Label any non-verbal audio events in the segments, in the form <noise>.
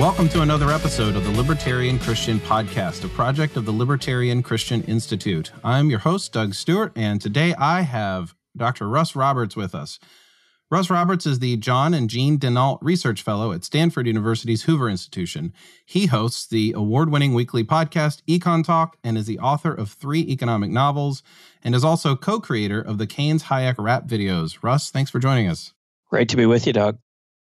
Welcome to another episode of the Libertarian Christian Podcast, a project of the Libertarian Christian Institute. I'm your host, Doug Stewart, and today I have Dr. Russ Roberts with us. Russ Roberts is the John and Jean De Nault Research Fellow at Stanford University's Hoover Institution. He hosts the award winning weekly podcast EconTalk and is the author of three economic novels and is also co creator of the Keynes Hayek rap videos. Russ, thanks for joining us. Great to be with you, Doug.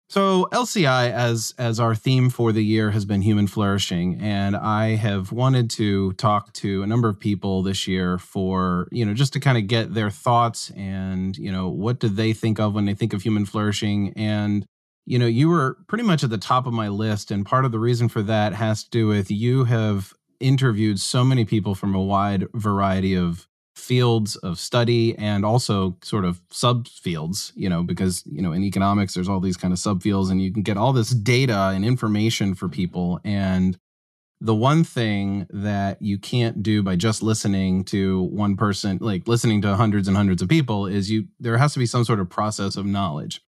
So LCI as as our theme for the year has been human flourishing and I have wanted to talk to a number of people this year for, you know, just to kind of get their thoughts and, you know, what do they think of when they think of human flourishing. And you know, you were pretty much at the top of my list and part of the reason for that has to do with you have interviewed so many people from a wide variety of fields of study and also sort of subfields, you know, because, you know, in economics, there's all these kind of subfields and you can get all this data and information for people. And the one thing that you can't do by just listening to one person, like listening to hundreds and hundreds of people, is you, there has to be some sort of process of knowledge.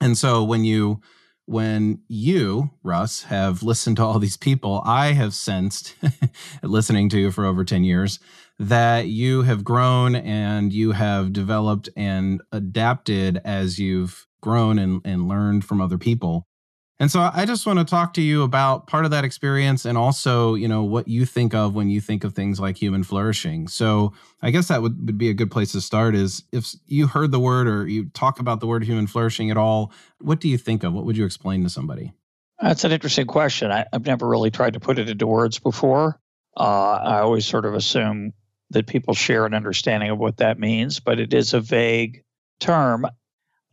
And so when you, when you, Russ, have listened to all these people, I have sensed, <laughs> listening to you for over 10 years, that you have grown and you have developed and adapted as you've grown and, and learned from other people. And so I just want to talk to you about part of that experience and also, you know, what you think of when you think of things like human flourishing. So I guess that would, would be a good place to start is if you heard the word or you talk about the word human flourishing at all, what do you think of? What would you explain to somebody? That's an interesting question. I, have never really tried to put it into words before. Uh, I always sort of assume that people share an understanding of what that means, but it is a vague term.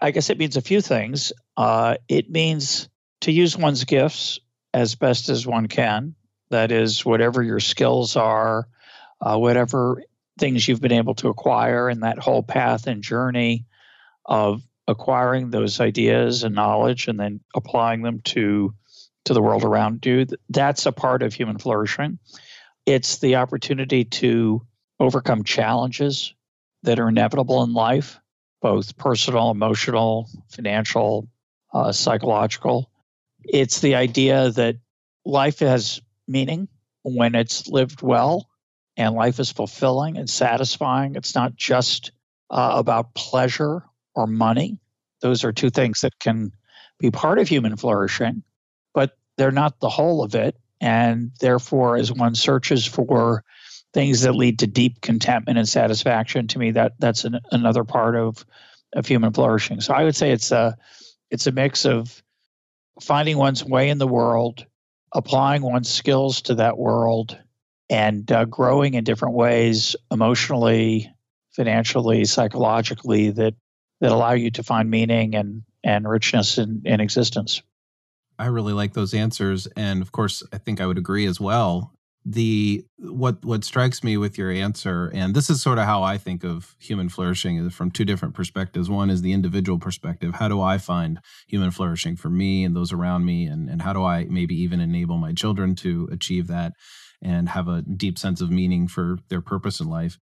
I guess it means a few things. Uh, it means to use one's gifts as best as one can. That is, whatever your skills are, uh, whatever things you've been able to acquire in that whole path and journey of acquiring those ideas and knowledge and then applying them to to the world around you that's a part of human flourishing it's the opportunity to overcome challenges that are inevitable in life, both personal, emotional, financial, uh, psychological. It's the idea that life has meaning when it's lived well and life is fulfilling and satisfying. It's not just uh, about pleasure or money. Those are two things that can be part of human flourishing, but they're not the whole of it. And therefore, as one searches for things that lead to deep contentment and satisfaction to me that that's an, another part of of human flourishing so i would say it's a it's a mix of finding one's way in the world applying one's skills to that world and uh, growing in different ways emotionally financially psychologically that that allow you to find meaning and and richness in, in existence I really like those answers. And of course, I think I would agree as well the what what strikes me with your answer and this is sort of how i think of human flourishing is from two different perspectives. One is the individual perspective. How do i find human flourishing for me and those around me and, and how do i maybe even enable my children to achieve that and have a deep sense of meaning for their purpose in life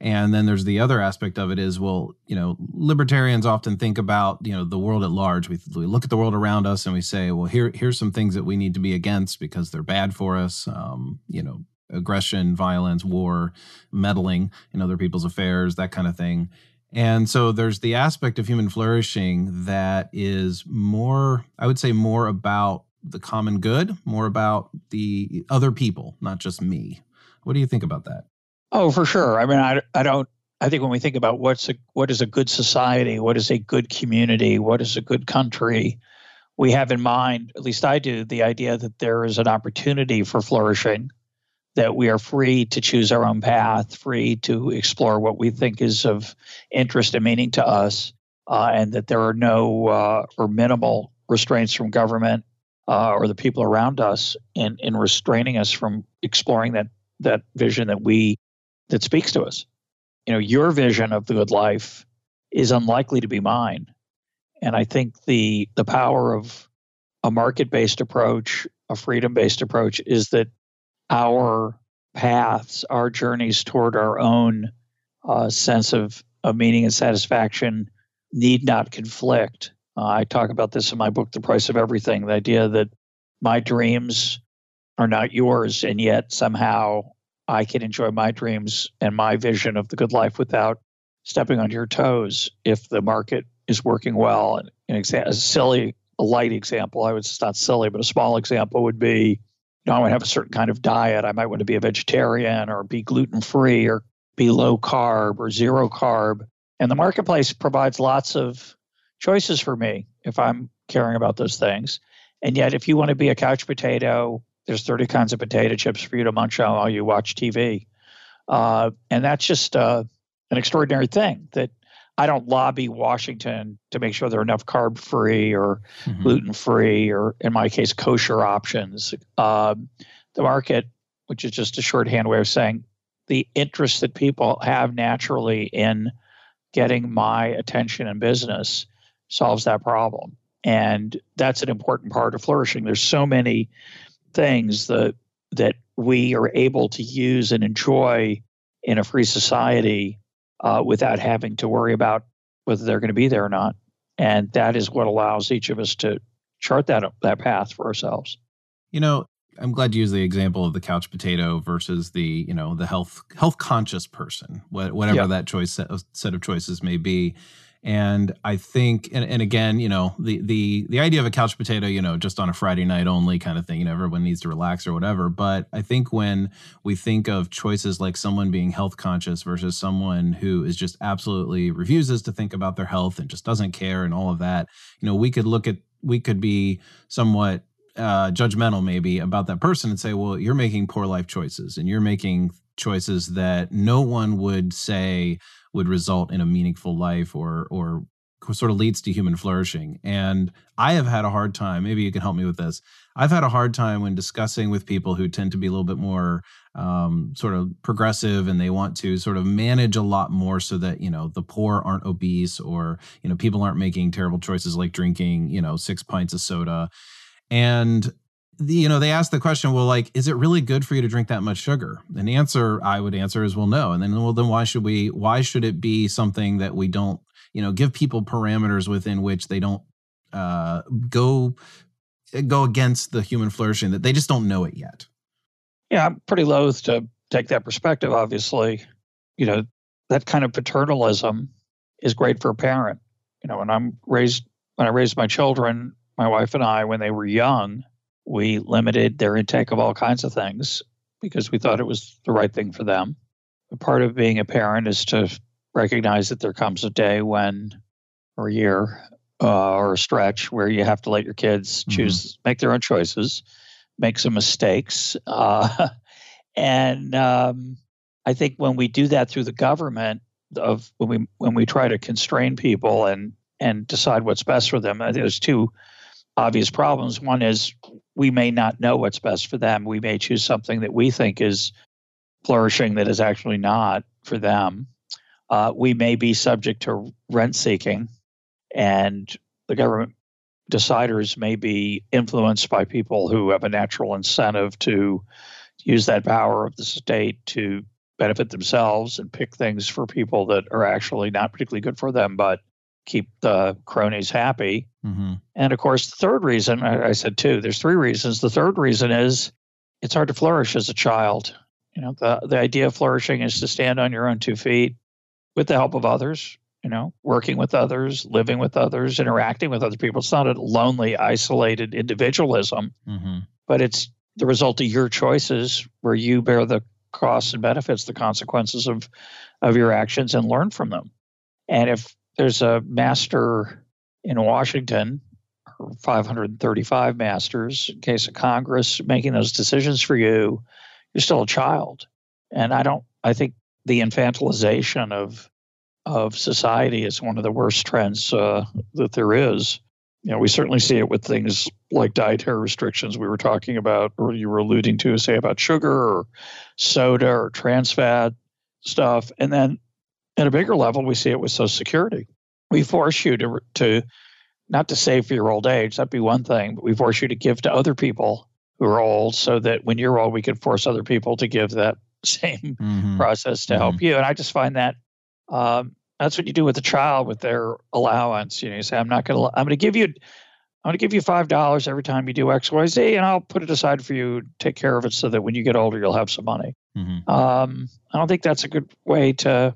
and then there's the other aspect of it is, well, you know, libertarians often think about, you know, the world at large. We, we look at the world around us and we say, well, here here's some things that we need to be against because they're bad for us. Um, you know, aggression, violence, war, meddling in other people's affairs, that kind of thing. And so there's the aspect of human flourishing that is more, I would say, more about the common good, more about the other people, not just me. What do you think about that? Oh, for sure. I mean, I, I don't. I think when we think about what's a what is a good society, what is a good community, what is a good country, we have in mind, at least I do, the idea that there is an opportunity for flourishing, that we are free to choose our own path, free to explore what we think is of interest and meaning to us, uh, and that there are no uh, or minimal restraints from government uh, or the people around us in in restraining us from exploring that that vision that we that speaks to us. You know, your vision of the good life is unlikely to be mine. And I think the the power of a market-based approach, a freedom-based approach is that our paths, our journeys toward our own uh, sense of, of meaning and satisfaction need not conflict. Uh, I talk about this in my book, The Price of Everything the idea that my dreams are not yours, and yet somehow I can enjoy my dreams and my vision of the good life without stepping on your toes if the market is working well. And an exa- a silly, a light example, I would it's not silly, but a small example would be you know, I would have a certain kind of diet. I might want to be a vegetarian or be gluten free or be low carb or zero carb. And the marketplace provides lots of choices for me if I'm caring about those things. And yet, if you want to be a couch potato, there's 30 kinds of potato chips for you to munch on while you watch TV. Uh, and that's just uh, an extraordinary thing that I don't lobby Washington to make sure there are enough carb free or mm-hmm. gluten free or, in my case, kosher options. Um, the market, which is just a shorthand way of saying the interest that people have naturally in getting my attention and business solves that problem. And that's an important part of flourishing. There's so many things that that we are able to use and enjoy in a free society uh, without having to worry about whether they're going to be there or not. And that is what allows each of us to chart that that path for ourselves. You know, I'm glad you use the example of the couch potato versus the you know the health health conscious person, whatever yeah. that choice set of, set of choices may be. And I think, and, and again, you know, the the the idea of a couch potato, you know, just on a Friday night only kind of thing, you know, everyone needs to relax or whatever. But I think when we think of choices like someone being health conscious versus someone who is just absolutely refuses to think about their health and just doesn't care and all of that, you know, we could look at we could be somewhat uh, judgmental maybe about that person and say, well, you're making poor life choices and you're making choices that no one would say would result in a meaningful life or or sort of leads to human flourishing. And I have had a hard time. Maybe you can help me with this. I've had a hard time when discussing with people who tend to be a little bit more um, sort of progressive and they want to sort of manage a lot more so that you know the poor aren't obese or you know people aren't making terrible choices like drinking you know six pints of soda. And you know, they ask the question, well, like, is it really good for you to drink that much sugar? And the answer I would answer is, well, no. And then, well, then why should we? Why should it be something that we don't, you know, give people parameters within which they don't uh, go go against the human flourishing that they just don't know it yet? Yeah, I'm pretty loath to take that perspective. Obviously, you know, that kind of paternalism is great for a parent. You know, when I'm raised, when I raised my children, my wife and I, when they were young we limited their intake of all kinds of things because we thought it was the right thing for them. Part of being a parent is to recognize that there comes a day when, or a year, uh, or a stretch where you have to let your kids mm-hmm. choose, mm-hmm. make their own choices, make some mistakes. Uh, <laughs> and um, I think when we do that through the government, of when we when we try to constrain people and and decide what's best for them, I think there's two obvious problems. One is we may not know what's best for them. We may choose something that we think is flourishing that is actually not for them. Uh, we may be subject to rent seeking, and the government deciders may be influenced by people who have a natural incentive to use that power of the state to benefit themselves and pick things for people that are actually not particularly good for them, but keep the cronies happy. Mm-hmm. And of course, the third reason I, said two, there's three reasons. The third reason is it's hard to flourish as a child. You know, the, the idea of flourishing is to stand on your own two feet with the help of others, you know, working with others, living with others, interacting with other people. It's not a lonely, isolated individualism, mm-hmm. but it's the result of your choices where you bear the costs and benefits, the consequences of of your actions and learn from them. And if there's a master in Washington, 535 masters in case of Congress making those decisions for you, you're still a child. And I don't, I think the infantilization of of society is one of the worst trends uh, that there is. You know, we certainly see it with things like dietary restrictions we were talking about, or you were alluding to, say about sugar or soda or trans fat. stuff. And then at a bigger level, we see it with Social Security. We force you to to not to save for your old age, that'd be one thing, but we force you to give to other people who are old so that when you're old, we can force other people to give that <laughs> same mm-hmm. process to mm-hmm. help you. And I just find that um, that's what you do with a child with their allowance. You know, you say, I'm not going to, I'm going to give you, I'm going to give you $5 every time you do X, Y, Z, and I'll put it aside for you, take care of it so that when you get older, you'll have some money. Mm-hmm. Um, I don't think that's a good way to,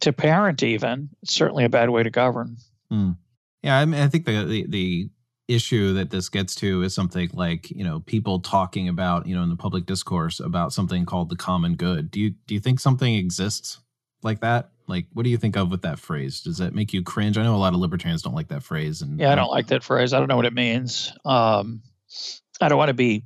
to parent even. It's certainly a bad way to govern. Mm. Yeah, I mean, I think the, the, the issue that this gets to is something like you know people talking about you know in the public discourse about something called the common good. Do you do you think something exists like that? Like, what do you think of with that phrase? Does that make you cringe? I know a lot of libertarians don't like that phrase, and yeah, I don't like that phrase. I don't know what it means. Um, I don't want to be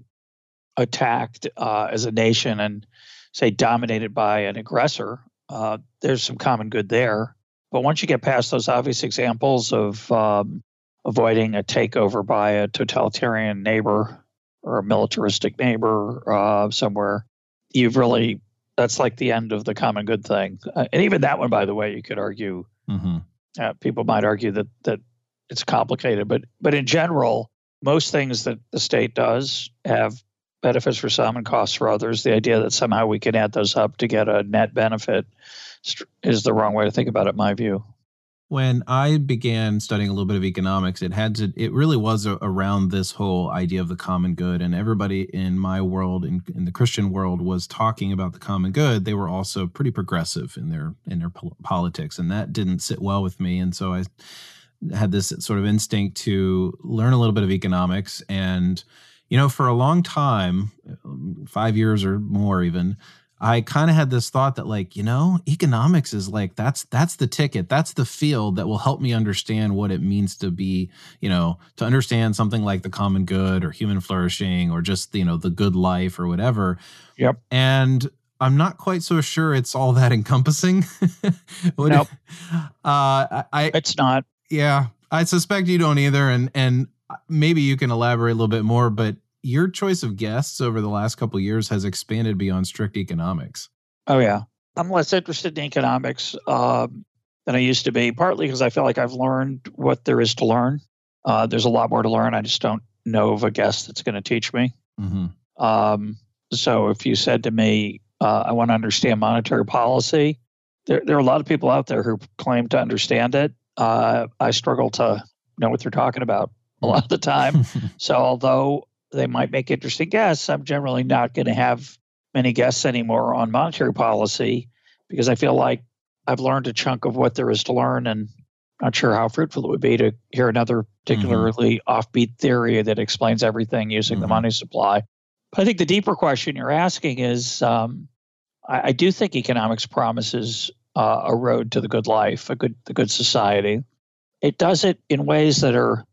attacked uh, as a nation and say dominated by an aggressor. Uh, there's some common good there, but once you get past those obvious examples of um, avoiding a takeover by a totalitarian neighbor or a militaristic neighbor uh, somewhere, you've really that's like the end of the common good thing. Uh, and even that one, by the way, you could argue. Mm-hmm. Uh, people might argue that that it's complicated, but but in general, most things that the state does have benefits for some and costs for others. The idea that somehow we can add those up to get a net benefit is the wrong way to think about it, my view. When I began studying a little bit of economics, it had to, it really was a, around this whole idea of the common good. And everybody in my world, in, in the Christian world, was talking about the common good. They were also pretty progressive in their in their politics, and that didn't sit well with me. And so I had this sort of instinct to learn a little bit of economics and you know for a long time 5 years or more even I kind of had this thought that like, you know, economics is like that's that's the ticket. That's the field that will help me understand what it means to be, you know, to understand something like the common good or human flourishing or just, you know, the good life or whatever. Yep. And I'm not quite so sure it's all that <laughs> encompassing. nope. <laughs> Uh, I, it's not. Yeah, I suspect you don't either, and and maybe you can elaborate a little bit more. But your choice of guests over the last couple years has expanded beyond strict economics. Oh yeah, I'm less interested in economics um, than I used to be. Partly because I feel like I've learned what there is to learn. Uh, there's a lot more to learn. I just don't know of a guest that's going to teach me. Mm-hmm. Um, so if you said to me, uh, "I want to understand monetary policy," there there are a lot of people out there who claim to understand it. Uh, I struggle to know what they're talking about a lot of the time. <laughs> so although they might make interesting guests. I'm generally not going to have many guests anymore on monetary policy because I feel like I've learned a chunk of what there is to learn and not sure how fruitful it would be to hear another particularly mm-hmm. offbeat theory that explains everything using mm-hmm. the money supply. But I think the deeper question you're asking is um, I, I, do think economics promises uh, a road to the good life, a good the good society. It does it in ways that are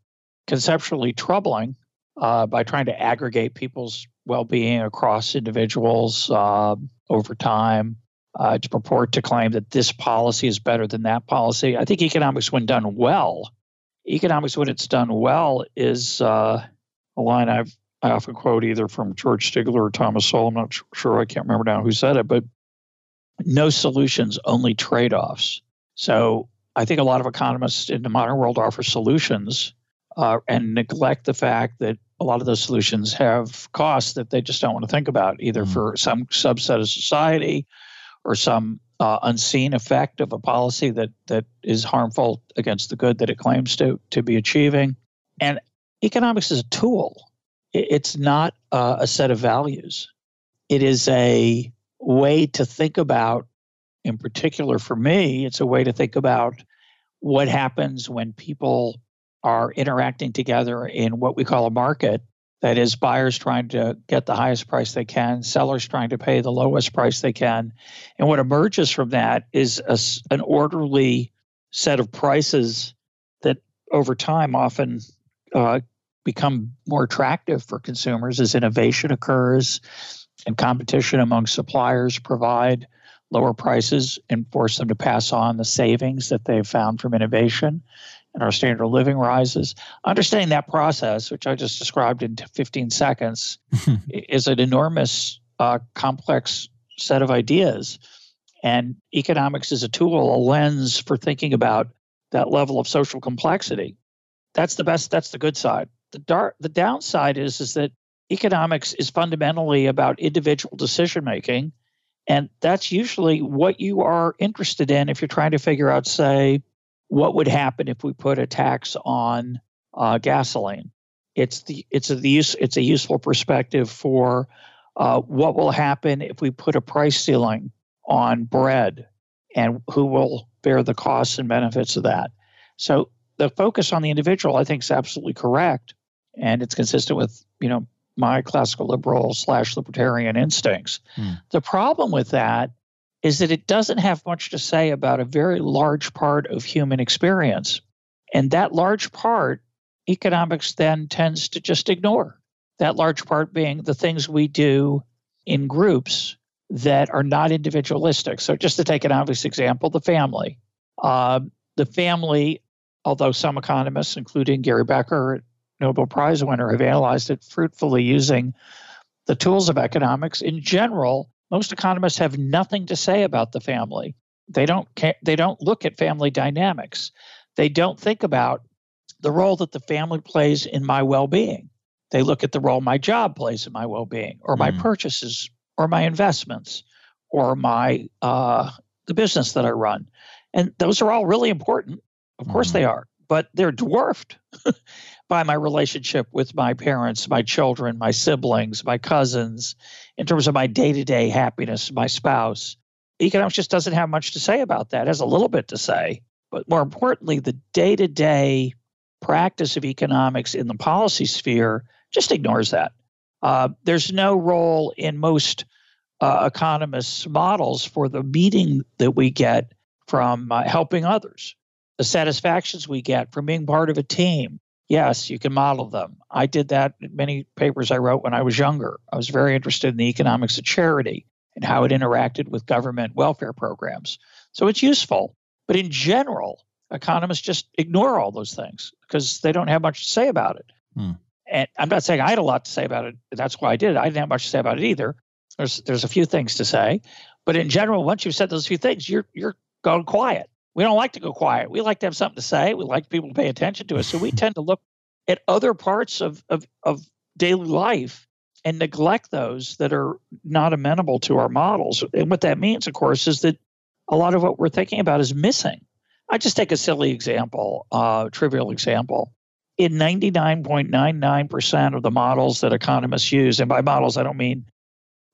conceptually troubling uh, by trying to aggregate people's well-being across individuals uh, over time uh, to purport to claim that this policy is better than that policy. I think economics, when done well, economics when it's done well is uh, a line I've I often quote either from George Stigler or Thomas Sowell. I'm not sure. I can't remember now who said it, but no solutions, only trade-offs. So I think a lot of economists in the modern world offer solutions uh, and neglect the fact that a lot of those solutions have costs that they just don't want to think about, either mm. for some subset of society or some uh, unseen effect of a policy that that is harmful against the good that it claims to to be achieving. And economics is a tool; it's not uh, a set of values. It is a way to think about, in particular for me, it's a way to think about what happens when people are interacting together in what we call a market. That is, buyers trying to get the highest price they can, sellers trying to pay the lowest price they can. And what emerges from that is a, an orderly set of prices that over time often uh, become more attractive for consumers as innovation occurs and competition among suppliers provide lower prices and force them to pass on the savings that they've found from innovation and our standard of living rises. Understanding that process, which I just described in 15 seconds, <laughs> is an enormous, uh, complex set of ideas. And economics is a tool, a lens for thinking about that level of social complexity. That's the best, that's the good side. The dark the downside is is that economics is fundamentally about individual decision making. And that's usually what you are interested in if you're trying to figure out, say, what would happen if we put a tax on uh, gasoline. It's the it's a the use it's a useful perspective for uh, what will happen if we put a price ceiling on bread, and who will bear the costs and benefits of that. So the focus on the individual, I think, is absolutely correct, and it's consistent with you know my classical liberal slash libertarian instincts. Hmm. The problem with that is that it doesn't have much to say about a very large part of human experience. And that large part, economics then tends to just ignore. That large part being the things we do in groups that are not individualistic. So, just to take an obvious example, the family. Uh, the family, although some economists, including Gary Becker, Nobel Prize winner, have analyzed it fruitfully using the tools of economics, in general, most economists have nothing to say about the family. They don't they don't look at family dynamics. They don't think about the role that the family plays in my well-being. They look at the role my job plays in my well-being, or my mm. purchases, or my investments, or my uh, the business that I run, and those are all really important. Of course, mm. they are, but they're dwarfed <laughs> by my relationship with my parents, my children, my siblings, my cousins, in terms of my day to day happiness, my spouse. Economics just doesn't have much to say about that. It has a little bit to say, but more importantly, the day to day practice of economics in the policy sphere just ignores that. Uh, there's no role in most uh, economists' models for the meaning that we get from uh, helping others, the satisfactions we get from being part of a team, Yes, you can model them. I did that in many papers I wrote when I was younger. I was very interested in the economics of charity and how it interacted with government welfare programs. So it's useful. But in general, economists just ignore all those things because they don't have much to say about it. Hmm. And I'm not saying I had a lot to say about it. That's why I did it. I didn't have much to say about it either. There's there's a few things to say, but in general, once you've said those few things, you're you're going quiet we don't like to go quiet. We like to have something to say. We like people to pay attention to us. So we tend to look at other parts of, of, of daily life and neglect those that are not amenable to our models. And what that means, of course, is that a lot of what we're thinking about is missing. I just take a silly example, uh, trivial example. In 99.99% of the models that economists use, and by models I don't mean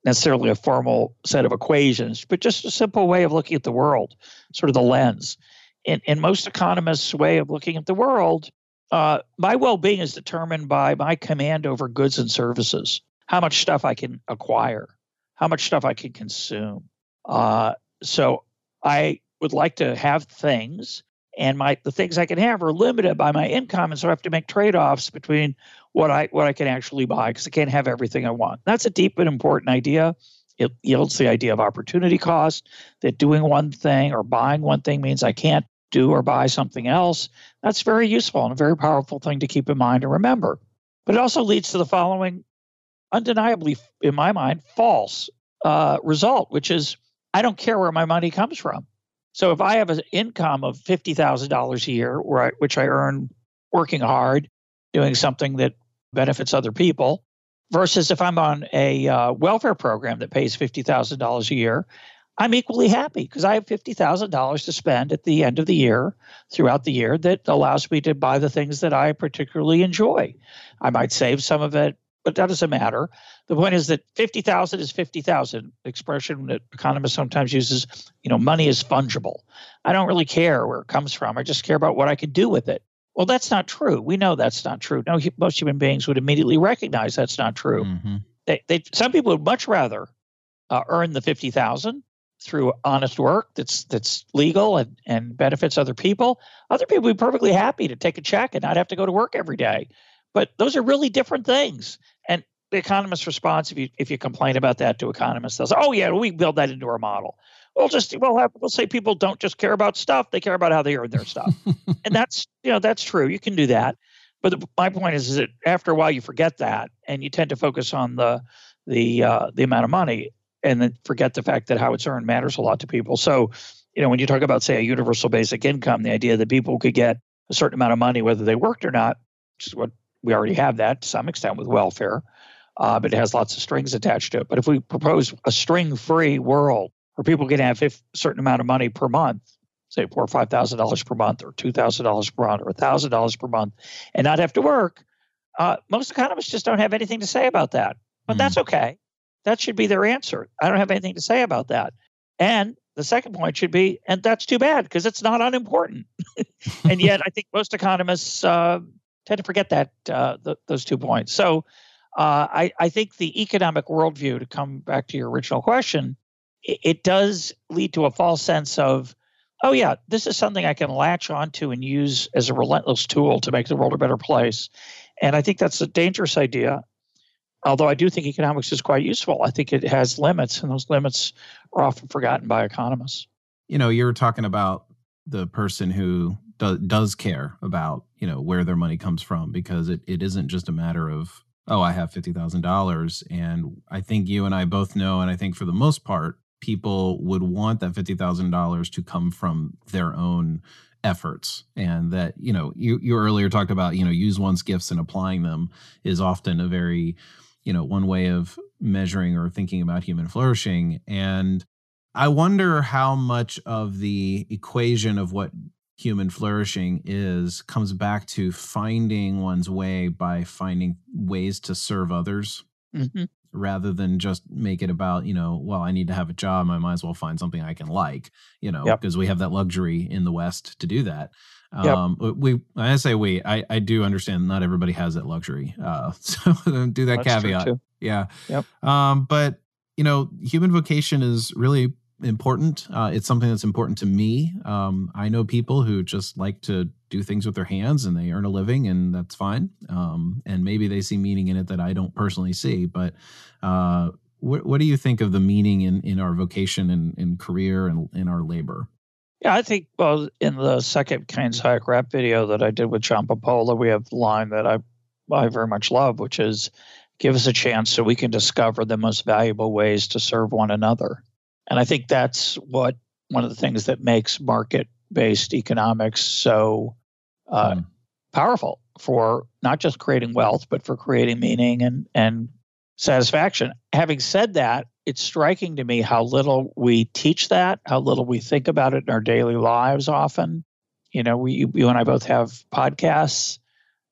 necessarily a formal set of equations, but just a simple way of looking at the world, sort of the lens. In, in most economists' way of looking at the world, uh, my well being is determined by my command over goods and services, how much stuff I can acquire, how much stuff I can consume. Uh, so I would like to have things and my the things I can have are limited by my income, and so I have to make trade-offs between what I what I can actually buy because I can't have everything I want. That's a deep and important idea. It yields the idea of opportunity cost that doing one thing or buying one thing means I can't do or buy something else. That's very useful and a very powerful thing to keep in mind and remember. But it also leads to the following undeniably, in my mind, false uh, result, which is I don't care where my money comes from. So if I have an income of $50,000 a year, which I earn working hard, doing something that benefits other people, versus if I'm on a uh, welfare program that pays $50,000 a year, I'm equally happy because I have $50,000 to spend at the end of the year, throughout the year, that allows me to buy the things that I particularly enjoy. I might save some of it but that doesn't matter. The point is that 50,000 is 50,000 expression that economists sometimes uses, you know, money is fungible. I don't really care where it comes from. I just care about what I can do with it. Well, that's not true. We know that's not true. No, most human beings would immediately recognize that's not true. Mm-hmm. They, they, some people would much rather uh, earn the 50,000 through honest work that's that's legal and, and benefits other people. Other people would be perfectly happy to take a check and not have to go to work every day. But those are really different things. And the economist's response, if you if you complain about that to economists, they'll say, "Oh yeah, we build that into our model." We'll just we'll have we'll say people don't just care about stuff; they care about how they earn their stuff, <laughs> and that's you know that's true. You can do that, but the, my point is, is that after a while you forget that, and you tend to focus on the the uh, the amount of money. and then forget the fact that how it's earned matters a lot to people. So, you know, when you talk about, say, a universal basic income, the idea that people could get a certain amount of money whether they worked or not, which is what we already have that to some extent with welfare, uh, but it has lots of strings attached to it. But if we propose a string-free world where people can have a certain amount of money per month, say four or five thousand dollars per month, or two thousand dollars per month, or a thousand dollars per month, and not have to work, uh, most economists just don't have anything to say about that. But mm. that's okay. That should be their answer. I don't have anything to say about that. And the second point should be, and that's too bad because it's not unimportant. <laughs> and yet, I think most economists uh, tend to forget that uh, those two points. So, uh, I, I, think the economic worldview, to come back to your original question, it, it, does lead to a false sense of, oh yeah, this is something I can latch onto and use as a relentless tool to make the world a better place. And I think that's a dangerous idea although I do think economics is quite useful, I think it has limits, and those limits are often forgotten by economists. You know, you were talking about the person who do, does care about you know where their money comes from because it, it isn't just a matter of oh I have fifty thousand dollars, and I think you and I both know, and I think for the most part, people would want that fifty thousand dollars to come from their own efforts and that you know you you earlier talked about you know use one's gifts and applying them is often a very you know one way of measuring or thinking about human flourishing and i wonder how much of the equation of what human flourishing is comes back to finding one's way by finding ways to serve others mm-hmm. rather than just make it about you know well i need to have a job i might as well find something i can like you know because yep. we have that luxury in the west to do that Yep. Um, we, I say we, I, I do understand not everybody has that luxury. Uh, <laughs> so do that that's caveat. Yeah. Yep. Um, but you know, human vocation is really important. Uh, it's something that's important to me. Um, I know people who just like to do things with their hands and they earn a living and that's fine. Um, and maybe they see meaning in it that I don't personally see, but, uh, what, what do you think of the meaning in, in our vocation and, and career and in our labor? Yeah, I think well in the second Keynes Hayek rap video that I did with John Papola, we have the line that I I very much love, which is give us a chance so we can discover the most valuable ways to serve one another. And I think that's what one of the things that makes market based economics so uh, mm. powerful for not just creating wealth, but for creating meaning and, and satisfaction. Having said that, it's striking to me how little we teach that, how little we think about it in our daily lives often. You know, we you and I both have podcasts.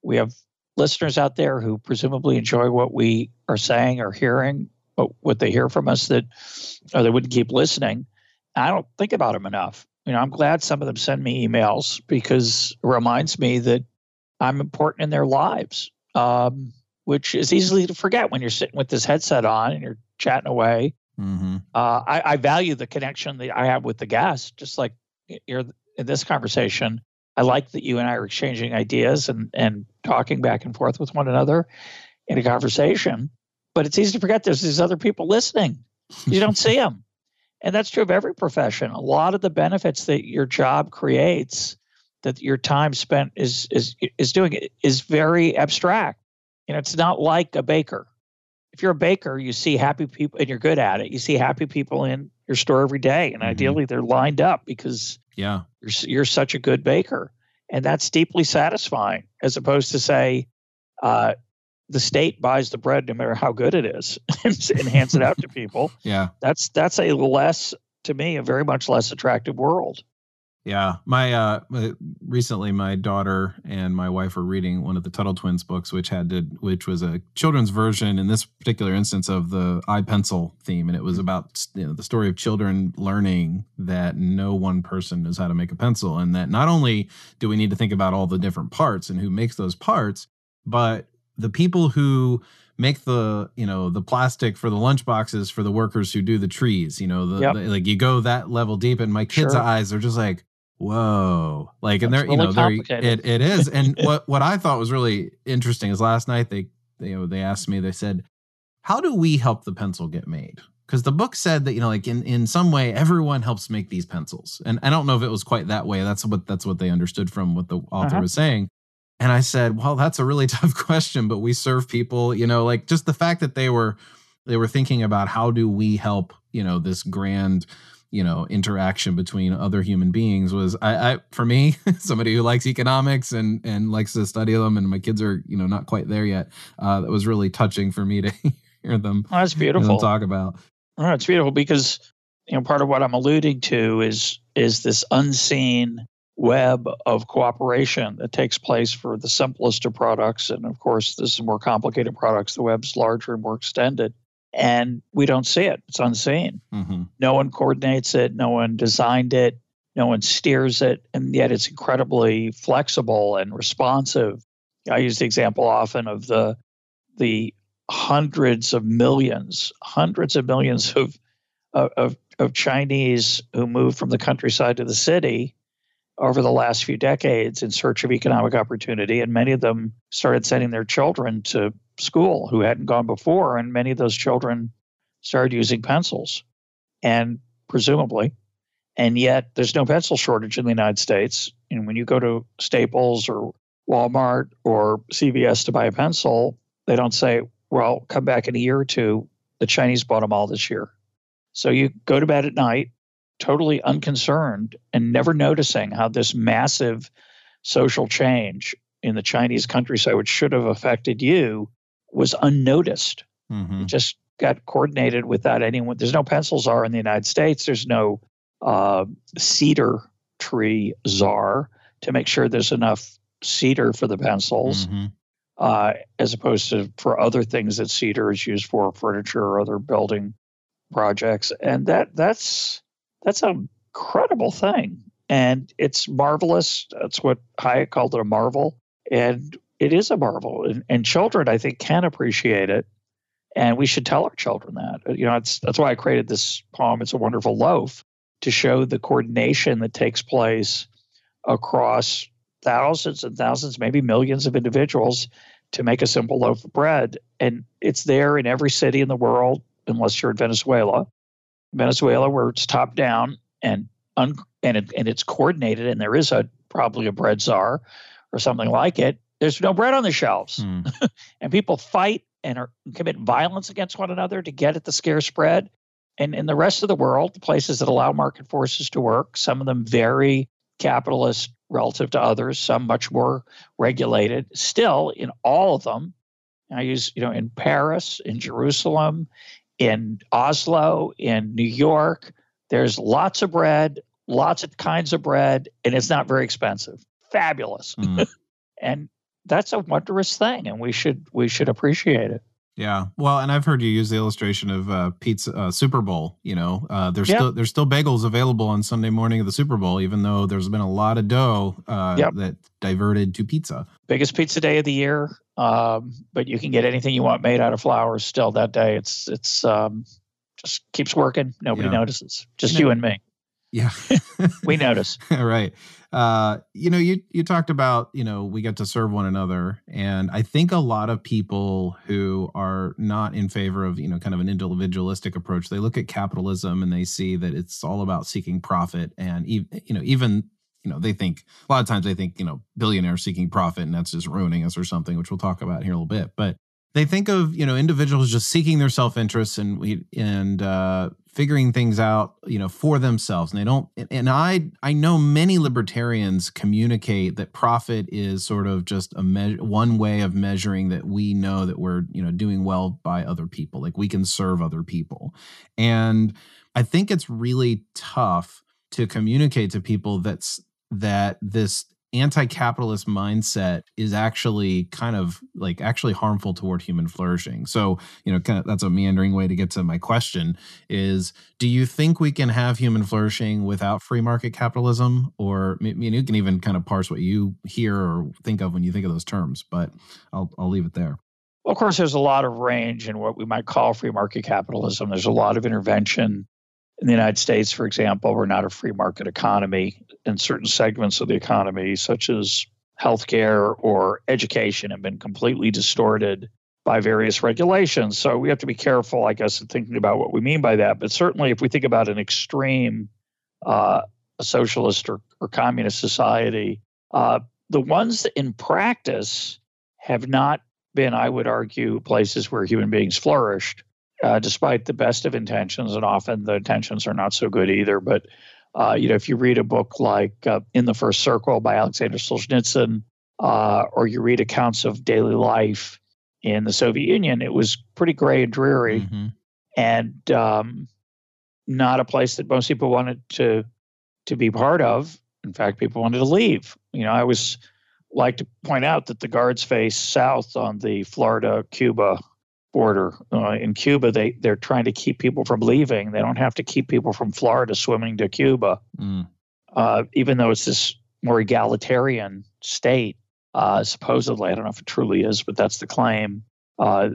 We have listeners out there who presumably enjoy what we are saying or hearing, what, what they hear from us that or they wouldn't keep listening. I don't think about them enough. You know, I'm glad some of them send me emails because it reminds me that I'm important in their lives, um, which is easily to forget when you're sitting with this headset on and you're chatting away. Mm-hmm. Uh, I, I, value the connection that I have with the guest, just like you're in this conversation. I like that you and I are exchanging ideas and, and talking back and forth with one another in a conversation. But it's easy to forget there's these other people listening. You don't see <laughs> them. And that's true of every profession. A lot of the benefits that your job creates, that your time spent is is is doing is very abstract. You know, it's not like a baker if you're a baker, you see happy people and you're good at it. You see happy people in your store every day, and mm-hmm. ideally they're lined up because yeah, you're you're such a good baker, and that's deeply satisfying. As opposed to say, uh, the state buys the bread no matter how good it is <laughs> and hands it out to people. <laughs> Yeah, that's that's a less to me a very much less attractive world. Yeah, my uh, recently my daughter and my wife were reading one of the Tuttle Twins books, which had to, which was a children's version in this particular instance of the I, Pencil theme, and it was mm-hmm. about you know, the story of children learning that no one person knows how to make a pencil, and that not only do we need to think about all the different parts and who makes those parts, but the people who make the you know the plastic for the lunch boxes for the workers who do the trees you know the, yep. the, like you go that level deep and my kids sure. eyes are just like whoa. Like and they're really you know they're it, it is. And <laughs> what what i thought was really interesting is last night they, they you know they asked me they said how do we help the pencil get made? Because the book said that you know like in in some way everyone helps make these pencils. And i don't know if it was quite that way. That's what that's what they understood from what the author uh-huh. was saying and i said well that's a really <laughs> tough question but we serve people you know like just the fact that they were they were thinking about how do we help you know this grand you know interaction between other human beings was I, I for me <laughs> somebody who likes economics and and likes to study them and my kids are you know not quite there yet uh, that was really touching for me <laughs> to hear them oh, that's beautiful. talk about. Oh, it's beautiful because you know part of what i'm alluding to is is this unseen web of cooperation that takes place for the simplest of products and of course this is more complicated products the web's larger and more extended and we don't see it. It's unseen. Mm-hmm. No one coordinates it, no one designed it, no one steers it, and yet it's incredibly flexible and responsive. I use the example often of the the hundreds of millions, hundreds of millions of of, of Chinese who moved from the countryside to the city over the last few decades in search of economic opportunity, and many of them started sending their children to school who hadn't gone before, and many of those children started using pencils, and presumably, and yet there's no pencil shortage in the United States. And when you go to Staples or Walmart or CVS to buy a pencil, they don't say, "Well, come back in a year or two. The Chinese bought them all this year." So you go to bed at night, totally unconcerned and never noticing how this massive social change in the Chinese countryside, which should have affected you, was unnoticed. Mm-hmm. It just got coordinated without anyone. There's no pencil czar in the United States. There's no uh, cedar tree czar to make sure there's enough cedar for the pencils, mm-hmm. uh, as opposed to for other things that cedar is used for, furniture or other building projects. And that that's that's an incredible thing, and it's marvelous. That's what Hayek called it a marvel, and it is a marvel, and, and children, I think, can appreciate it, and we should tell our children that. Uh, you know, that's why I created this poem. It's a wonderful loaf to show the coordination that takes place across thousands and thousands, maybe millions of individuals to make a simple loaf of bread. And it's there in every city in the world, unless you're in Venezuela. Venezuela, where it's top down and un, and it, and it's coordinated, and there is a probably a bread czar or something like it. There's no bread on the shelves, mm. <laughs> and people fight and are, commit violence against one another to get at the scarce bread. And in the rest of the world, the places that allow market forces to work, some of them very capitalist relative to others, some much more regulated. Still, in all of them, I use, you know, in Paris, in Jerusalem, in Oslo, in New York, there's lots of bread, lots of kinds of bread, and it's not very expensive. Fabulous. Mm. <laughs> and that's a wondrous thing, and we should we should appreciate it. Yeah, well, and I've heard you use the illustration of uh, pizza uh, Super Bowl. You know, uh, there's yep. still there's still bagels available on Sunday morning of the Super Bowl, even though there's been a lot of dough uh, yep. that diverted to pizza. Biggest pizza day of the year, um, but you can get anything you want made out of flour still that day. It's it's um, just keeps working. Nobody yeah. notices. Just you, know, you and me. Yeah. <laughs> we notice. <laughs> right. Uh, you know, you you talked about, you know, we get to serve one another. And I think a lot of people who are not in favor of, you know, kind of an individualistic approach, they look at capitalism and they see that it's all about seeking profit. And you know, even you know, they think a lot of times they think, you know, billionaires seeking profit and that's just ruining us or something, which we'll talk about here a little bit. But they think of you know individuals just seeking their self interest and we and uh, figuring things out you know for themselves. And they don't and i i know many libertarians communicate that profit is sort of just a me- one way of measuring that we know that we're you know doing well by other people like we can serve other people. And i think it's really tough to communicate to people that's that this anti-capitalist mindset is actually kind of like actually harmful toward human flourishing. So you know kind of that's a meandering way to get to my question is do you think we can have human flourishing without free market capitalism? Or I mean, you can even kind of parse what you hear or think of when you think of those terms but i'll, I'll leave it there. Well, of course there's a lot of range in what we might call free market capitalism. There's a lot of intervention in the United States, for example, we're not a free market economy. In certain segments of the economy, such as healthcare or education, have been completely distorted by various regulations. So we have to be careful, I guess, in thinking about what we mean by that. But certainly, if we think about an extreme uh, socialist or, or communist society, uh, the ones that in practice have not been, I would argue, places where human beings flourished uh, despite the best of intentions, and often the intentions are not so good either. But uh, you know, if you read a book like uh, In the First Circle by Alexander Solzhenitsyn, uh, or you read accounts of daily life in the Soviet Union, it was pretty gray and dreary, mm-hmm. and um, not a place that most people wanted to to be part of. In fact, people wanted to leave. You know, I was like to point out that the guards face south on the Florida Cuba border. Uh, in Cuba, they they're trying to keep people from leaving. They don't have to keep people from Florida swimming to Cuba, mm. uh, even though it's this more egalitarian state. Uh, supposedly, I don't know if it truly is, but that's the claim. Uh,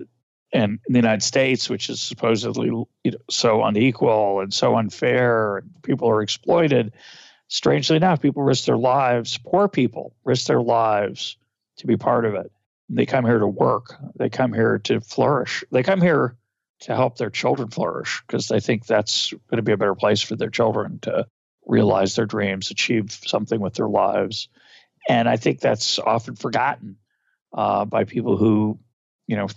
and in the United States, which is supposedly you know, so unequal and so unfair, and people are exploited. Strangely enough, people risk their lives. Poor people risk their lives to be part of it. They come here to work. They come here to flourish. They come here to help their children flourish because they think that's going to be a better place for their children to realize their dreams, achieve something with their lives. And I think that's often forgotten uh, by people who, you know,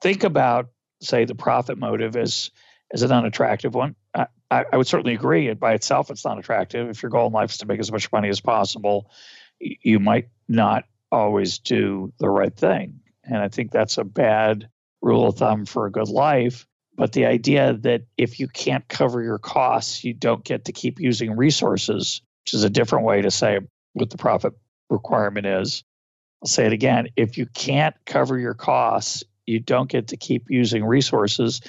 think about, say, the profit motive as as an unattractive one. I, I, would certainly agree. It by itself, it's not attractive. If your goal in life is to make as much money as possible, you might not always do the right thing. And I think that's a bad rule of thumb for a good life. But the idea that if you can't cover your costs, you don't get to keep using resources, which is a different way to say what the profit requirement is. I'll say it again. If you can't cover your costs, you don't get to keep using resources.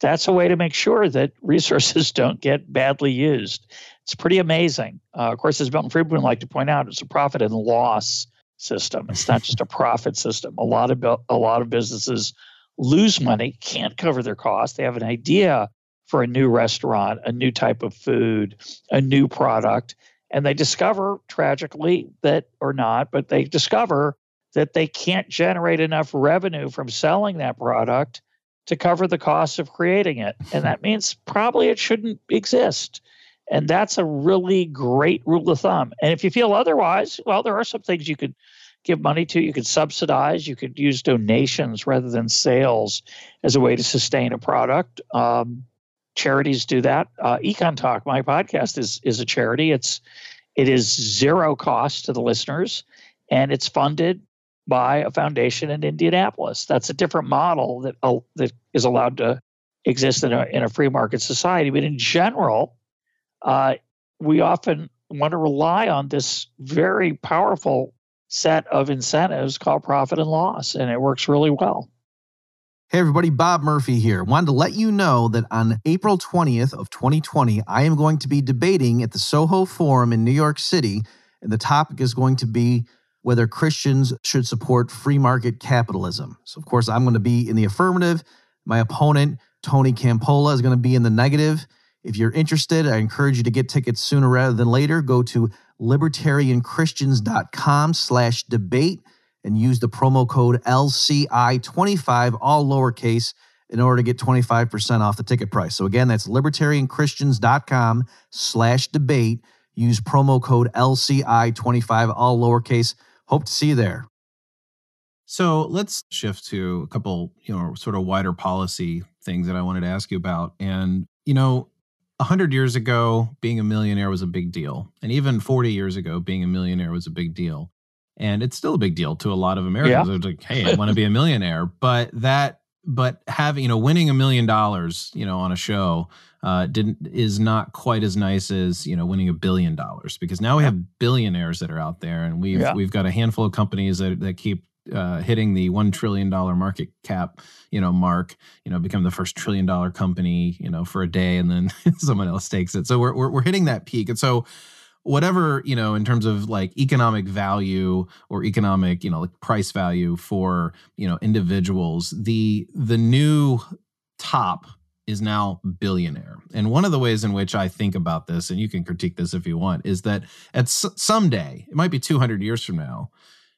That's a way to make sure that <laughs> resources don't get badly used. It's pretty amazing. Uh, of course, as Milton Friedman would like to point out, it's a profit and loss system. It's not just a profit system. A lot of a lot of businesses lose money, can't cover their costs. They have an idea for a new restaurant, a new type of food, a new product, and they discover tragically that or not, but they discover that they can't generate enough revenue from selling that product to cover the cost of creating it. And that <laughs> means probably it shouldn't exist. And that's a really great rule of thumb. And if you feel otherwise, well, there are some things you could give money to, you could subsidize, you could use donations rather than sales as a way to sustain a product. Um, charities do that. Uh, EconTalk, my podcast, is is a charity. It's it is zero cost to the listeners, and it's funded by a foundation in Indianapolis. That's a different model that uh, that is allowed to exist in a in a free market society. But in general, uh, we often want to rely on this very powerful set of incentives called profit and loss, and it works really well. Hey everybody, Bob Murphy here. Wanted to let you know that on April 20th of 2020, I am going to be debating at the Soho Forum in New York City, and the topic is going to be whether Christians should support free market capitalism. So, of course, I'm going to be in the affirmative. My opponent, Tony Campolo, is going to be in the negative. If you're interested, I encourage you to get tickets sooner rather than later. Go to libertarianchristians.com slash debate and use the promo code LCI25, all lowercase, in order to get 25% off the ticket price. So again, that's libertarianchristians.com slash debate. Use promo code LCI25, all lowercase. Hope to see you there. So let's shift to a couple, you know, sort of wider policy things that I wanted to ask you about. And, you know, 100 years ago, being a millionaire was a big deal. And even 40 years ago, being a millionaire was a big deal. And it's still a big deal to a lot of Americans. Yeah. It's like, hey, I want to be a millionaire. But that, but having, you know, winning a million dollars, you know, on a show uh, didn't is not quite as nice as you know winning a billion dollars because now we have billionaires that are out there and we've yeah. we've got a handful of companies that, that keep uh, hitting the one trillion dollar market cap, you know, mark, you know, become the first trillion dollar company, you know, for a day, and then <laughs> someone else takes it. So we're, we're we're hitting that peak, and so whatever you know in terms of like economic value or economic you know like price value for you know individuals the the new top is now billionaire and one of the ways in which i think about this and you can critique this if you want is that at s- someday it might be 200 years from now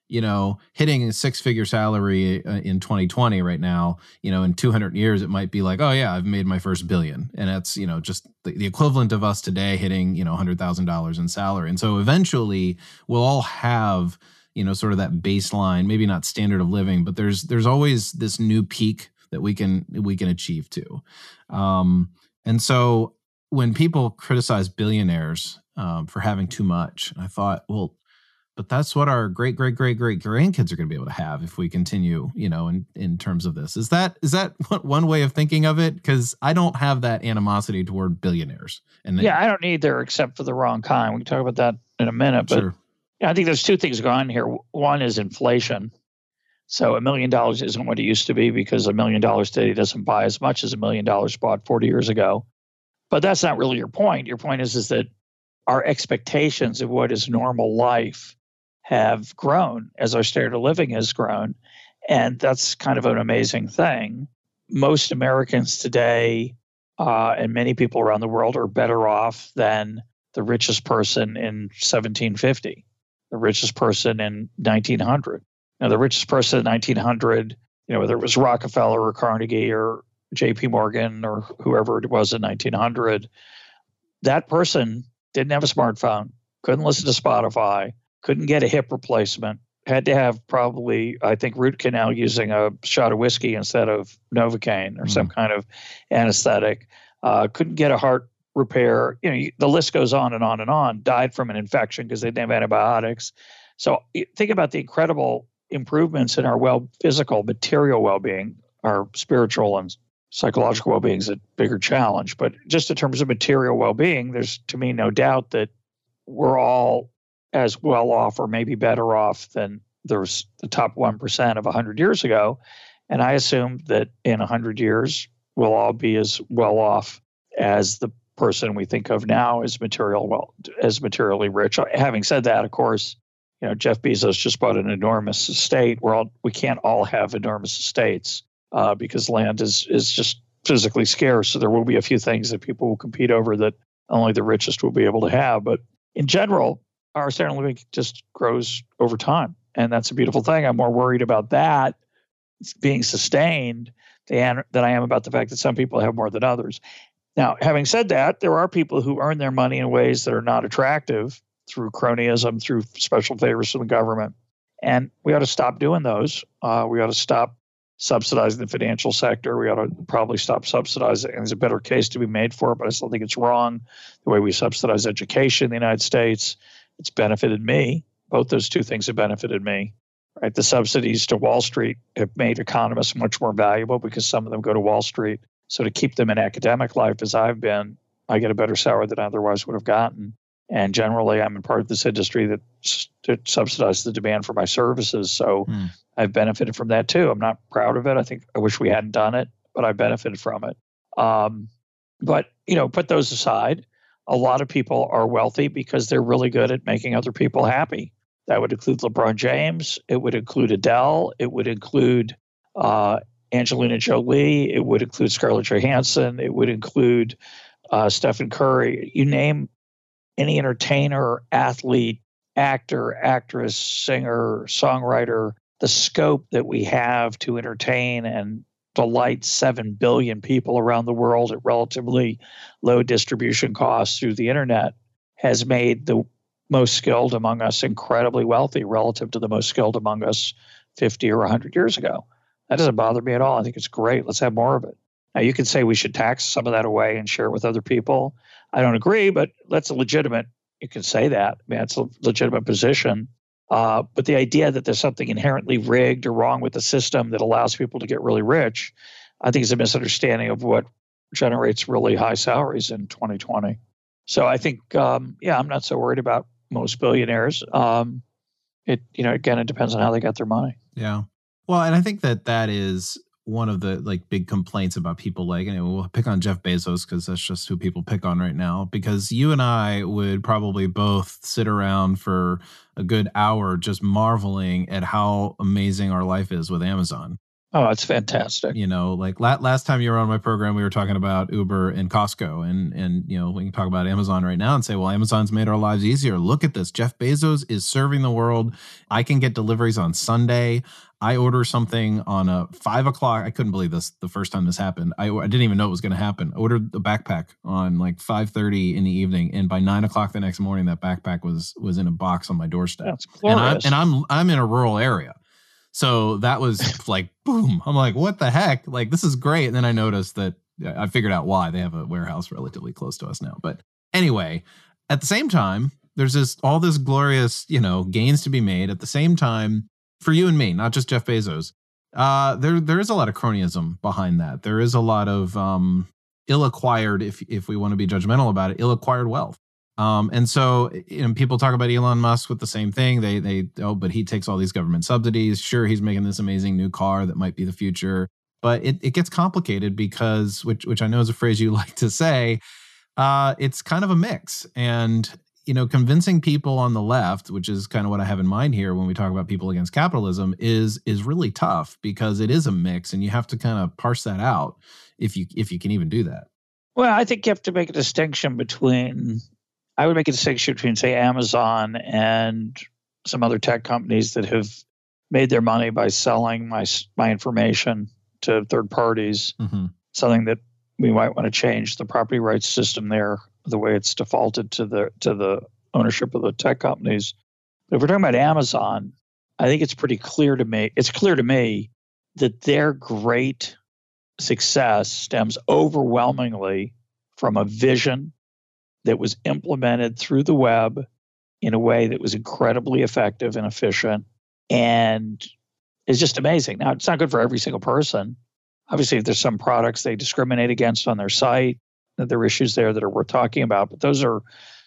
you know, hitting a six figure salary uh, in 2020 right now, you know, in 200 years, it might be like, oh, yeah, I've made my first billion. And that's, you know, just the, the equivalent of us today hitting, you know, $100,000 in salary. And so eventually we'll all have, you know, sort of that baseline, maybe not standard of living, but there's, there's always this new peak that we can we can achieve too. Um, and so when people criticize billionaires um, for having too much, I thought, well, but that's what our great great great great grandkids are going to be able to have if we continue you know in in terms of this. Is that is that <laughs> one way of thinking of it? Because i don't have that animosity toward billionaires and yeah i don't either except for the wrong kind. We can talk about that in a minute but sure. yeah, i think there's two things going on here. One is inflation. So a million dollars isn't what it used to be because a million dollars today doesn't buy as much as a million dollars bought 40 years ago. But that's not really your point. Your point is is that our expectations of what is normal life have grown as our standard of living has grown. And that's kind of an amazing thing. Most Americans today uh, and many people around the world are better off than the richest person in 1750, the richest person in 1900. Now, the richest person in 1900, you know, whether it was Rockefeller or Carnegie or J.P. Morgan or whoever it was in 1900, that person didn't have a smartphone, couldn't listen to Spotify, couldn't get a hip replacement, had to have probably, I think, root canal using a shot of whiskey instead of Novocaine or mm. some kind of anesthetic, uh, couldn't get a heart repair. You know, the list goes on and on and on. Died from an infection because they didn't have antibiotics. So think about the incredible improvements in our well physical material well-being, our spiritual and psychological well-being is a bigger challenge. But just in terms of material well-being, there's to me no doubt that we're all as well off or maybe better off than there's the top 1% of 100 years ago. And I assume that in 100 years, we'll all be as well off as the person we think of now as material well as materially rich. Having said that, of course, you know Jeff Bezos just bought an enormous estate. We're all we can't all have enormous estates uh, because land is is just physically scarce. So there will be a few things that people will compete over that only the richest will be able to have. But in general, our standard living just grows over time. And that's a beautiful thing. I'm more worried about that being sustained than, than I am about the fact that some people have more than others. Now, having said that, there are people who earn their money in ways that are not attractive through cronyism, through special favors from the government. And we ought to stop doing those. Uh, we ought to stop subsidizing the financial sector. We ought to probably stop subsidizing. And there's a better case to be made for it, but I still think it's wrong the way we subsidize education in the United States it's benefited me. Both those two things have benefited me. Right, the subsidies to Wall Street have made economists much more valuable because some of them go to Wall Street. So to keep them in academic life, as I've been, I get a better salary than I otherwise would have gotten. And generally, I'm in part of this industry that, that subsidizes the demand for my services. So mm. I've benefited from that too. I'm not proud of it. I think I wish we hadn't done it, but I benefited from it. Um, but you know, put those aside a lot of people are wealthy because they're really good at making other people happy. That would include LeBron James. It would include Adele. It would include uh, Angelina Jolie. It would include Scarlett Johansson. It would include uh, Stephen Curry. You name any entertainer, athlete, actor, actress, singer, songwriter, the scope that we have to entertain and delight 7 billion people around the world at relatively low distribution costs through the internet has made the most skilled among us incredibly wealthy relative to the most skilled among us 50 or 100 years ago. That doesn't bother me at all. I think it's great. Let's have more of it. Now, you can say we should tax some of that away and share it with other people. I don't agree, but that's a legitimate, you can say that. I mean, that's a legitimate position. Uh, but the idea that there's something inherently rigged or wrong with the system that allows people to get really rich, I think is a misunderstanding of what generates really high salaries in 2020. So I think, um, yeah, I'm not so worried about most billionaires. Um, it, you know, again, it depends on how they got their money. Yeah. Well, and I think that that is one of the like big complaints about people like and we'll pick on Jeff Bezos because that's just who people pick on right now because you and I would probably both sit around for a good hour just marveling at how amazing our life is with Amazon. Oh, it's fantastic. You know, like la- last time you were on my program, we were talking about Uber and Costco, and and you know we can talk about Amazon right now and say, well, Amazon's made our lives easier. Look at this, Jeff Bezos is serving the world. I can get deliveries on Sunday. I order something on a five o'clock. I couldn't believe this the first time this happened. I, I didn't even know it was going to happen. I ordered the backpack on like five thirty in the evening, and by nine o'clock the next morning, that backpack was was in a box on my doorstep. and I'm and I'm I'm in a rural area, So that was <laughs> like boom. I'm like, what the heck? Like this is great. And then I noticed that I figured out why they have a warehouse relatively close to us now. But anyway, at the same time, there's this all this glorious, you know, gains to be made. At the same time, for you and me, not just Jeff Bezos, uh, there there is a lot of cronyism behind that. There is a lot of um, ill-acquired, if if we want to be judgmental about it, ill-acquired wealth. Um, and so, you know, people talk about Elon Musk with the same thing. They they oh, but he takes all these government subsidies. Sure, he's making this amazing new car that might be the future, but it, it gets complicated because which which I know is a phrase you <laughs> like to say. Uh, it's kind of a mix, and you know, convincing people on the left, which is kind of what I have in mind here when we talk about people against capitalism, is is really tough because it is a mix, and you have to kind of parse that out if you if you can even do that. Well, I think you have to make a distinction between. I would make a distinction between, say, Amazon and some other tech companies that have made their money by selling my my information to third parties. Mm-hmm. Something that we might want to change the property rights system there, the way it's defaulted to the to the ownership of the tech companies. But if we're talking about Amazon, I think it's pretty clear to me. It's clear to me that their great success stems overwhelmingly from a vision that was implemented through the web in a way that was incredibly effective and efficient and is just amazing. Now, it's not good for every single person, Obviously, if there's some products they discriminate against on their site, there are issues there that are worth talking about, but those are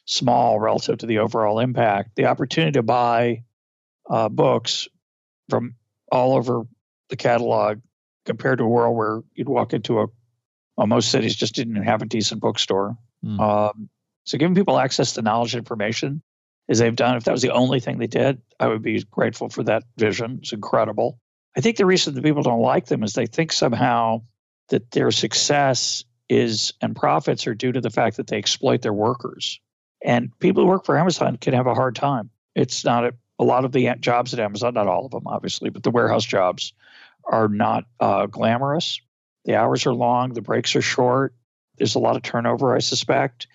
small relative to the overall impact. The opportunity to buy uh, books from all over the catalog compared to a world where you'd walk into a well, most cities just didn't have a decent bookstore. Mm. Um, so giving people access to knowledge and information as they've done, if that was the only thing they did, I would be grateful for that vision. It's incredible. I think the reason that people don't like them is they think somehow that their success is and profits are due to the fact that they exploit their workers. And people who work for Amazon can have a hard time. It's not a, a lot of the jobs at Amazon, not all of them, obviously, but the warehouse jobs are not uh, glamorous. The hours are long, the breaks are short. There's a lot of turnover, I suspect.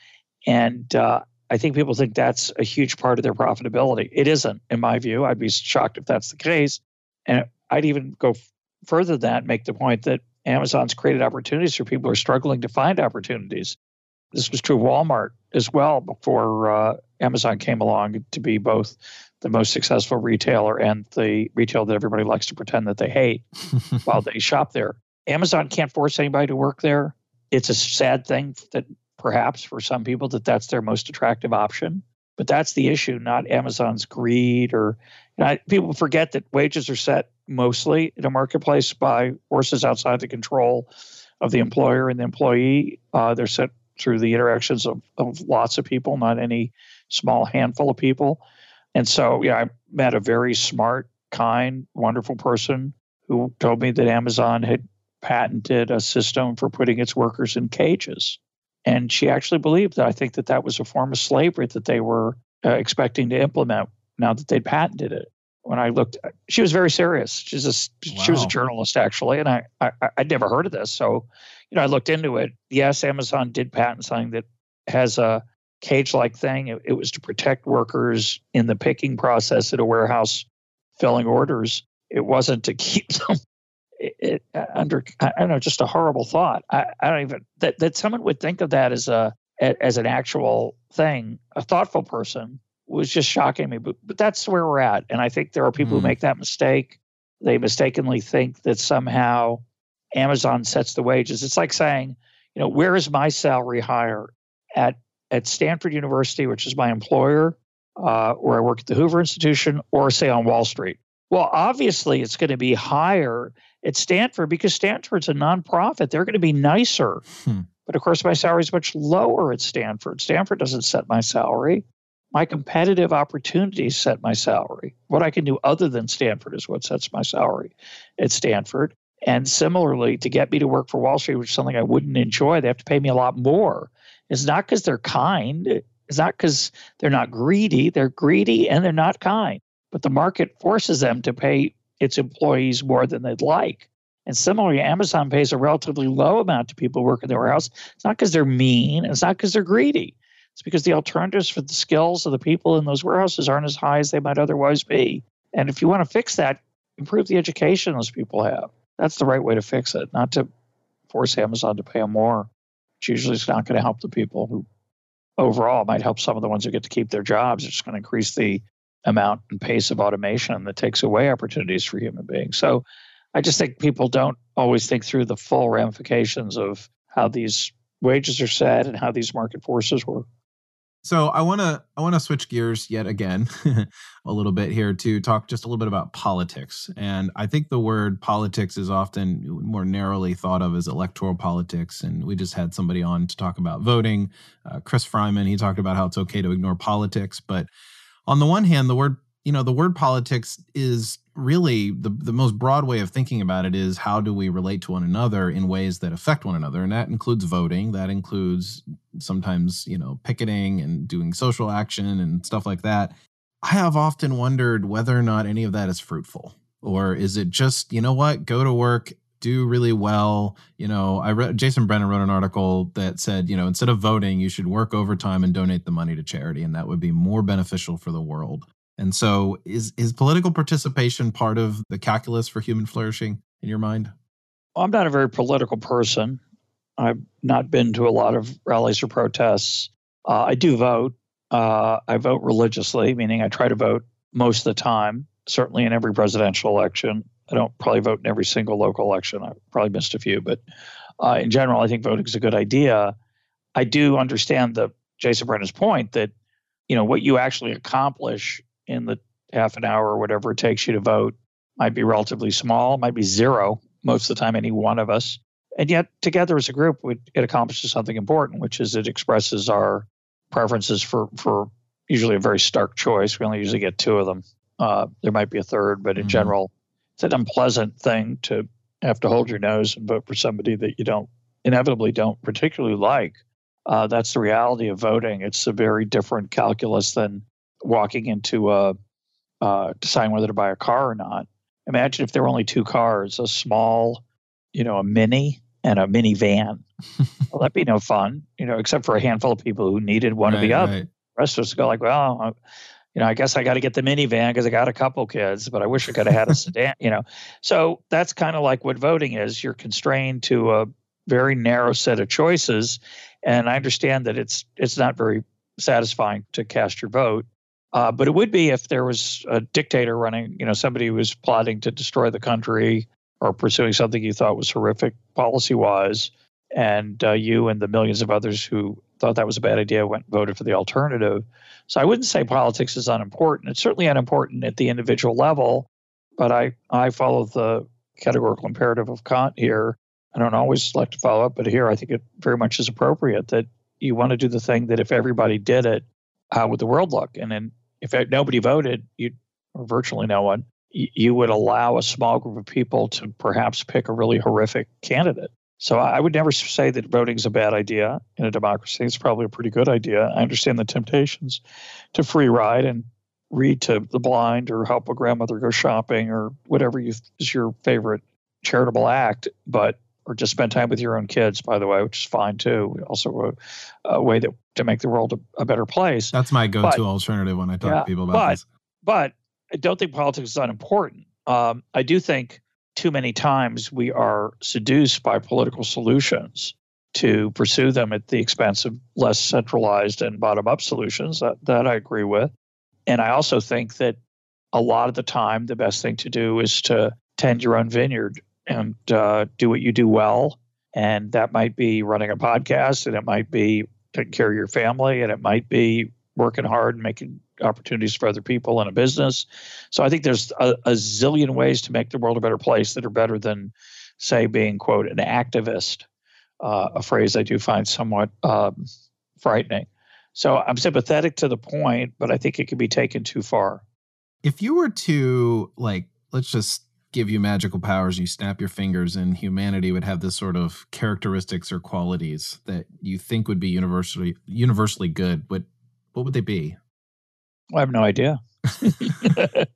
And uh, I think people think that's a huge part of their profitability. It isn't, in my view. I'd be shocked if that's the case. And I'd even go further than that, make the point that Amazon's created opportunities for people who are struggling to find opportunities. This was true of Walmart as well before uh, Amazon came along to be both the most successful retailer and the retail that everybody likes to pretend that they hate <laughs> while they shop there. Amazon can't force anybody to work there. It's a sad thing that perhaps for some people that that's their most attractive option. But that's the issue, not Amazon's greed or you know, people forget that wages are set mostly in a marketplace by forces outside the control of the employer and the employee. Uh, they're set through the interactions of, of lots of people, not any small handful of people. And so, yeah, I met a very smart, kind, wonderful person who told me that Amazon had patented a system for putting its workers in cages. And she actually believed that I think that that was a form of slavery that they were uh, expecting to implement now that they'd patented it. When I looked, she was very serious. She's a, wow. she was a journalist actually, and I, I I'd never heard of this. So, you know, I looked into it. Yes, Amazon did patent something that has a cage-like thing. It, it was to protect workers in the picking process at a warehouse filling orders. It wasn't to <laughs> keep them it, it, under I don't know, just a horrible thought. I, I don't even that that someone would think of that as a as an actual thing. A thoughtful person was just shocking me. But but that's where we're at, and I think there are people mm. who hmm. make that mistake. They mistakenly think that somehow Amazon sets the wages. It's like saying, you know, where is my salary higher at at Stanford University, which is my employer, uh, or I work at the Hoover Institution, or say on Wall Street. Well, obviously, it's going to be higher at Stanford because Stanford's a nonprofit. They're going to be nicer. Hmm. But of course, my salary is much lower at Stanford. Stanford doesn't set my salary. My competitive opportunities set my salary. What I can do other than Stanford is what sets my salary at Stanford. And similarly, to get me to work for Wall Street, which is something I wouldn't enjoy, they have to pay me a lot more. It's not because they're kind. It's not because they're not greedy. They're greedy and they're not kind but the market forces them to pay its employees more than they'd like. And similarly, Amazon pays a relatively low amount to people who work in the warehouse. It's not because they're mean, it's not because they're greedy. It's because the alternatives for the skills of the people in those warehouses aren't as high as they might otherwise be. And if you want to fix that, improve the education those people have. That's the right way to fix it, not to force Amazon to pay them more. Which usually is not going to help the people who overall might help some of the ones who get to keep their jobs. It's just going to increase the amount and pace of automation that takes away opportunities for human beings. So I just think people don't always think through the full ramifications of how these wages are set and how these market forces work. So I want to I want to switch gears yet again <laughs> a little bit here to talk just a little bit about politics. And I think the word politics is often more narrowly thought of as electoral politics. And we just had somebody on to talk about voting. Uh, Chris Freiman, he talked about how it's okay to ignore politics. But on the one hand, the word you know the word politics is really the, the most broad way of thinking about it is how do we relate to one another in ways that affect one another and that includes voting that includes sometimes you know picketing and doing social action and stuff like that i have often wondered whether or not any of that is fruitful or is it just you know what go to work do really well you know i read jason brennan wrote an article that said you know instead of voting you should work overtime and donate the money to charity and that would be more beneficial for the world and so, is is political participation part of the calculus for human flourishing in your mind? Well, I'm not a very political person. I've not been to a lot of rallies or protests. Uh, I do vote. Uh, I vote religiously, meaning I try to vote most of the time. Certainly in every presidential election. I don't probably vote in every single local election. I've probably missed a few, but uh, in general, I think voting is a good idea. I do understand the Jason Brennan's point that you know what you actually accomplish in the half an hour or whatever it takes you to vote might be relatively small, might be zero most of the time, any one of us. And yet, together as a group, it accomplishes something important, which is it expresses our preferences for, for usually a very stark choice. We only usually get two of them. Uh, there might be a third, but in mm-hmm. general, it's an unpleasant thing to have to hold your nose and vote for somebody that you don't inevitably don't particularly like. Uh, that's the reality of voting. It's a very different calculus than walking into a uh, deciding whether to buy a car or not. Imagine if there were only two cars, a small, you know, a mini and a minivan. <laughs> well, that'd be no fun, you know, except for a handful of people who needed one right, or the other. Right. The rest of us go like, well, you know, I guess I got to get the minivan because I got a couple kids, but I wish I could have had a <laughs> sedan, you know. So that's kind of like what voting is. You're constrained to a very narrow set of choices, and I understand that it's it's not very satisfying to cast your vote. Uh, but it would be if there was a dictator running, you know, somebody who was plotting to destroy the country or pursuing something you thought was horrific policy wise, and uh, you and the millions of others who thought that was a bad idea went and voted for the alternative. So I wouldn't say politics is unimportant. It's certainly unimportant at the individual level, but I, I follow the categorical imperative of Kant here. I don't always like to follow up, but here I think it very much is appropriate that you want to do the thing that if everybody did it, how would the world look? And then if nobody voted, you or virtually no one, you would allow a small group of people to perhaps pick a really horrific candidate. So I would never say that voting is a bad idea in a democracy. It's probably a pretty good idea. I understand the temptations to free ride and read to the blind or help a grandmother go shopping or whatever you, is your favorite charitable act. But or just spend time with your own kids, by the way, which is fine too. Also, a, a way that to make the world a, a, better place. That's my go-to but, alternative when I talk yeah, to people about but, this. But I don't think politics is unimportant. Um, I do think too many times we are seduced by political solutions to pursue them at the expense of less centralized and bottom-up solutions. That that I agree with, and I also think that a lot of the time the best thing to do is to tend your own vineyard and uh, do what you do well. And that might be running a podcast, and it might be taking care of your family, and it might be working hard and making opportunities for other people in a business. So I think there's a, a zillion ways to make the world a better place that are better than, say, being quote an activist, uh, a phrase I do find somewhat um, frightening. So I'm sympathetic to the point, but I think it can be taken too far. If you were to like, let's just give you magical powers, you snap your fingers, and humanity would have this sort of characteristics or qualities that you think would be universally universally good, what what would they be? I have no idea. <laughs> <laughs>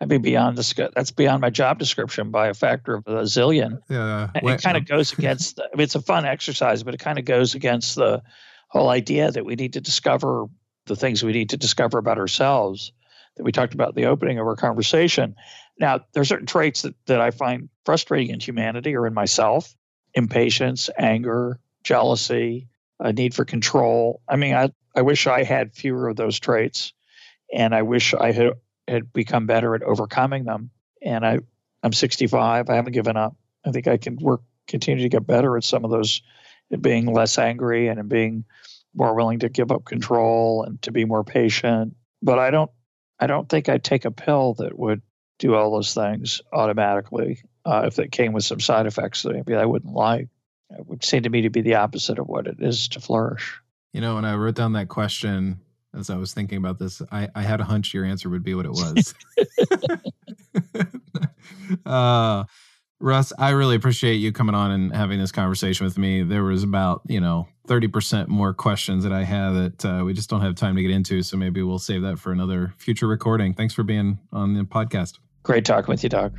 I'd be beyond this. That's beyond my job description by a factor of a zillion. Yeah, it kind of goes against. The, I mean, it's a fun exercise, but it kind of goes against the whole idea that we need to discover the things we need to discover about ourselves that we talked about the opening of our conversation. Now, there are certain traits that, that I find frustrating in humanity or in myself impatience, anger, jealousy, a need for control. I mean, I, I wish I had fewer of those traits, and I wish I had, had become better at overcoming them. And I, I'm 65. I haven't given up. I think I can work, continue to get better at some of those, at being less angry and in being more willing to give up control and to be more patient. But I don't, I don't think I'd take a pill that would do all those things automatically uh, if it came with some side effects that maybe I wouldn't like. It would seem to me to be the opposite of what it is to flourish. You know, when I wrote down that question, as I was thinking about this, I, I had a hunch your answer would be what it was. <laughs> <laughs> uh, Russ, I really appreciate you coming on and having this conversation with me. There was about, you know, 30% more questions that I had that uh, we just don't have time to get into. So maybe we'll save that for another future recording. Thanks for being on the podcast. Great talking with you, Doug.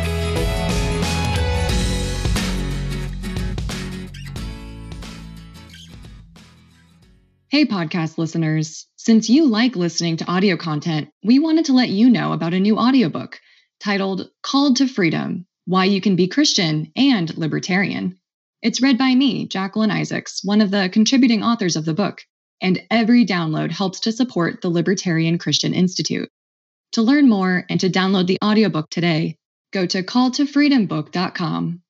Hey, podcast listeners. Since you like listening to audio content, we wanted to let you know about a new audiobook titled Called to Freedom Why You Can Be Christian and Libertarian. It's read by me, Jacqueline Isaacs, one of the contributing authors of the book, and every download helps to support the Libertarian Christian Institute. To learn more and to download the audiobook today, go to calltofreedombook.com.